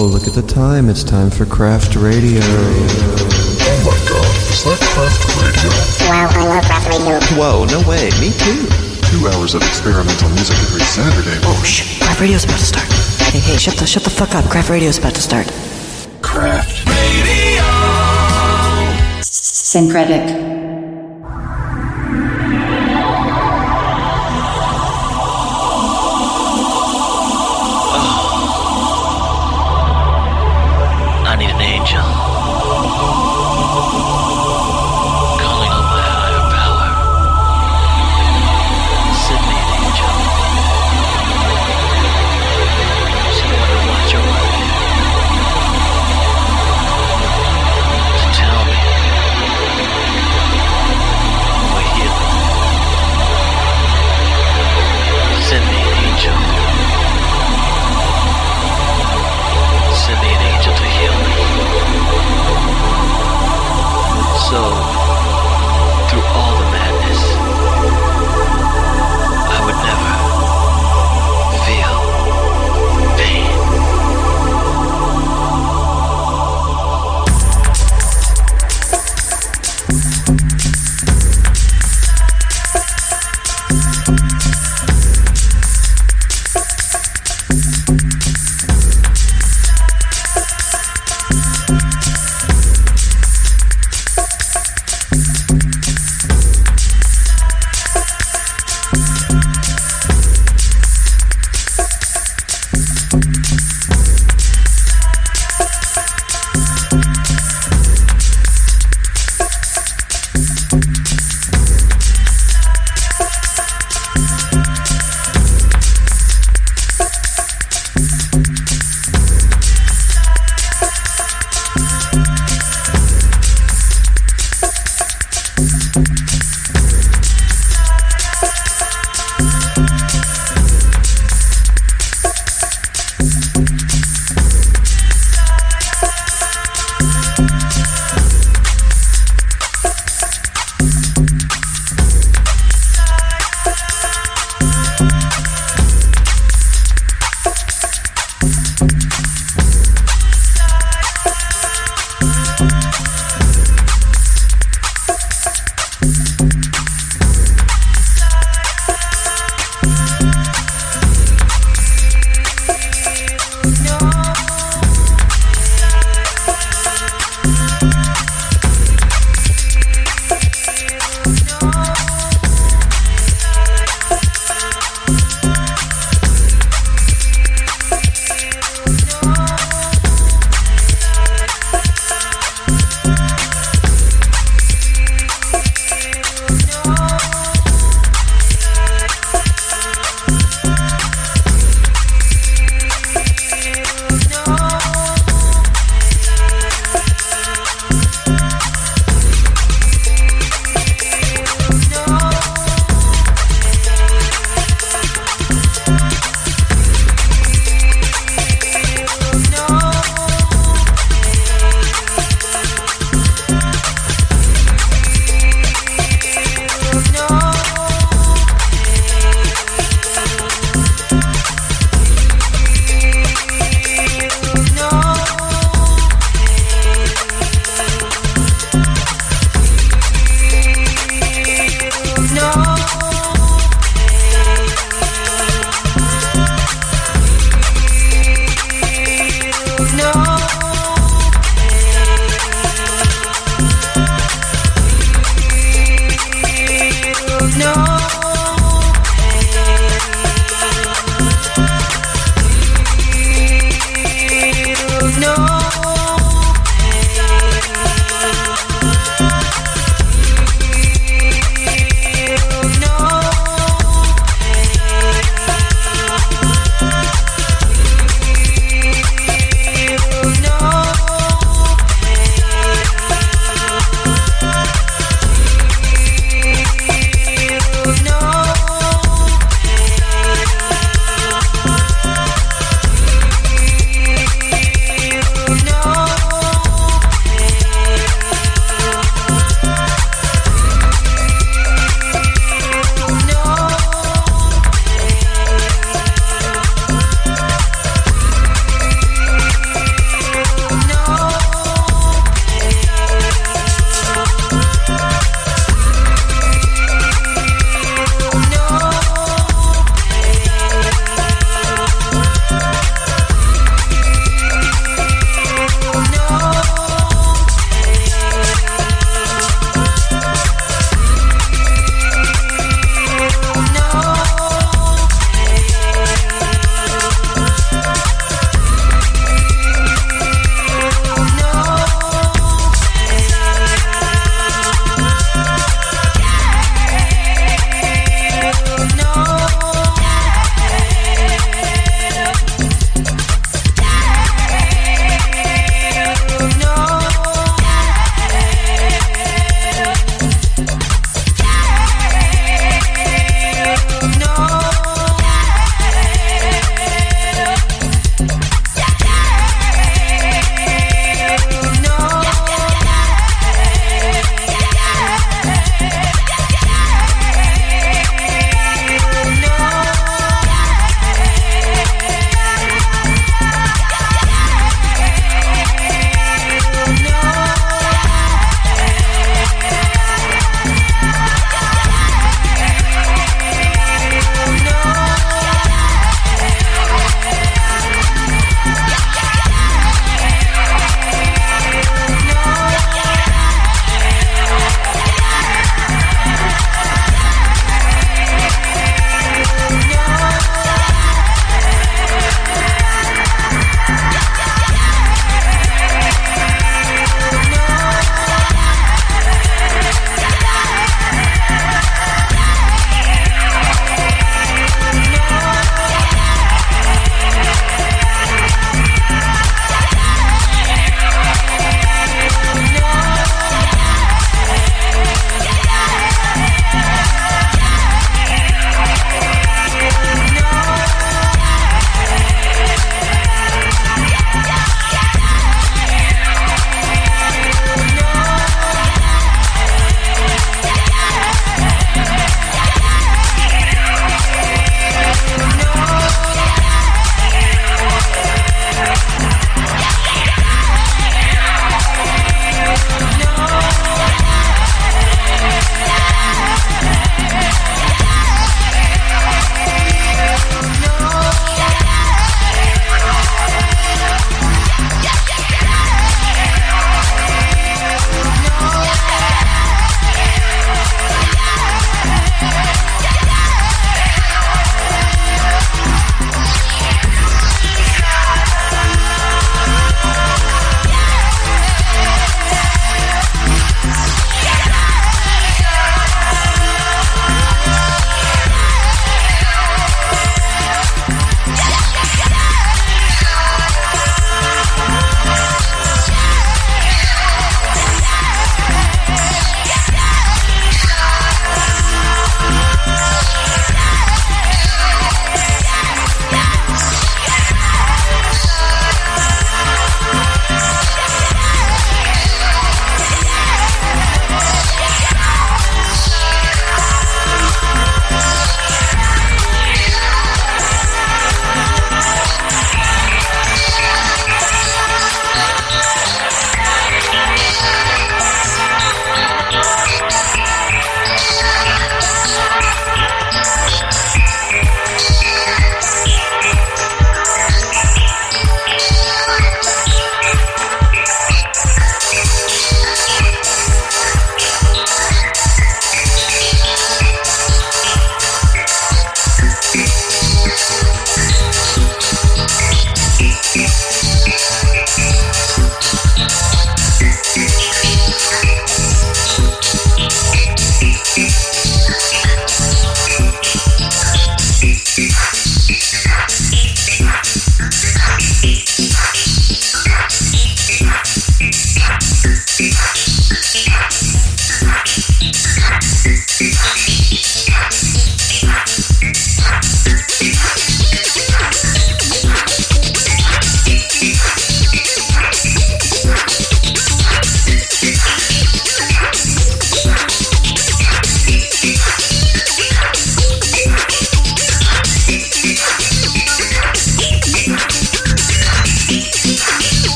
Whoa, look at the time. It's time for craft radio. Oh my god, is that craft radio? Wow, I love craft radio. Whoa, no way. Me too. Two hours of experimental music every Saturday. Oh shit, craft radio's about to start. Hey, hey, shut the shut the fuck up. Craft radio's about to start. Craft. Radio. Synkretic.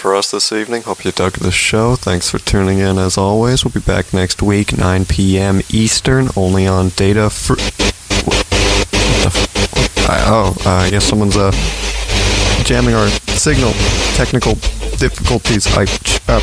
For us this evening. Hope you dug the show. Thanks for tuning in as always. We'll be back next week, 9 p.m. Eastern, only on Data Fr- What the f- I- Oh, uh, I guess someone's uh, jamming our signal. Technical difficulties. I. Uh,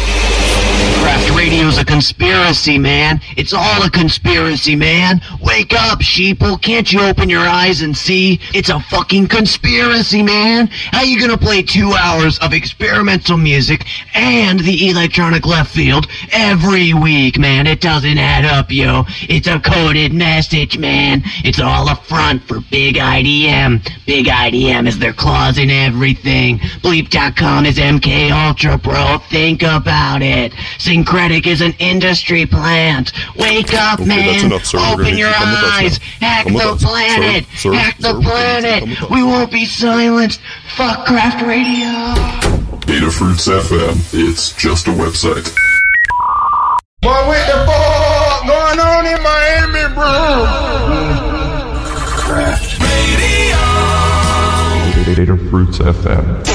Craft Radio's a conspiracy, man. It's all a conspiracy, man. Wake up, sheeple. Can't you open your eyes and see? It's a fucking conspiracy, man. How you gonna play two hours of experimental music and the electronic left field every week, man? It doesn't add up, yo. It's a coded message, man. It's all a front for Big IDM. Big IDM is their claws in everything. Bleep.com is MK Ultra, bro. Think about it. Synkretic is an industry plant. Wake up, Okay, man. that's enough, sir. We're gonna Open need your to come us eyes. Hack Come the us, sir. planet. Sir, Hack the we're gonna need you to planet. come with us. We won't be silenced. Fuck Craft Radio. Data Fruits FM. It's just a website. Fruits FM.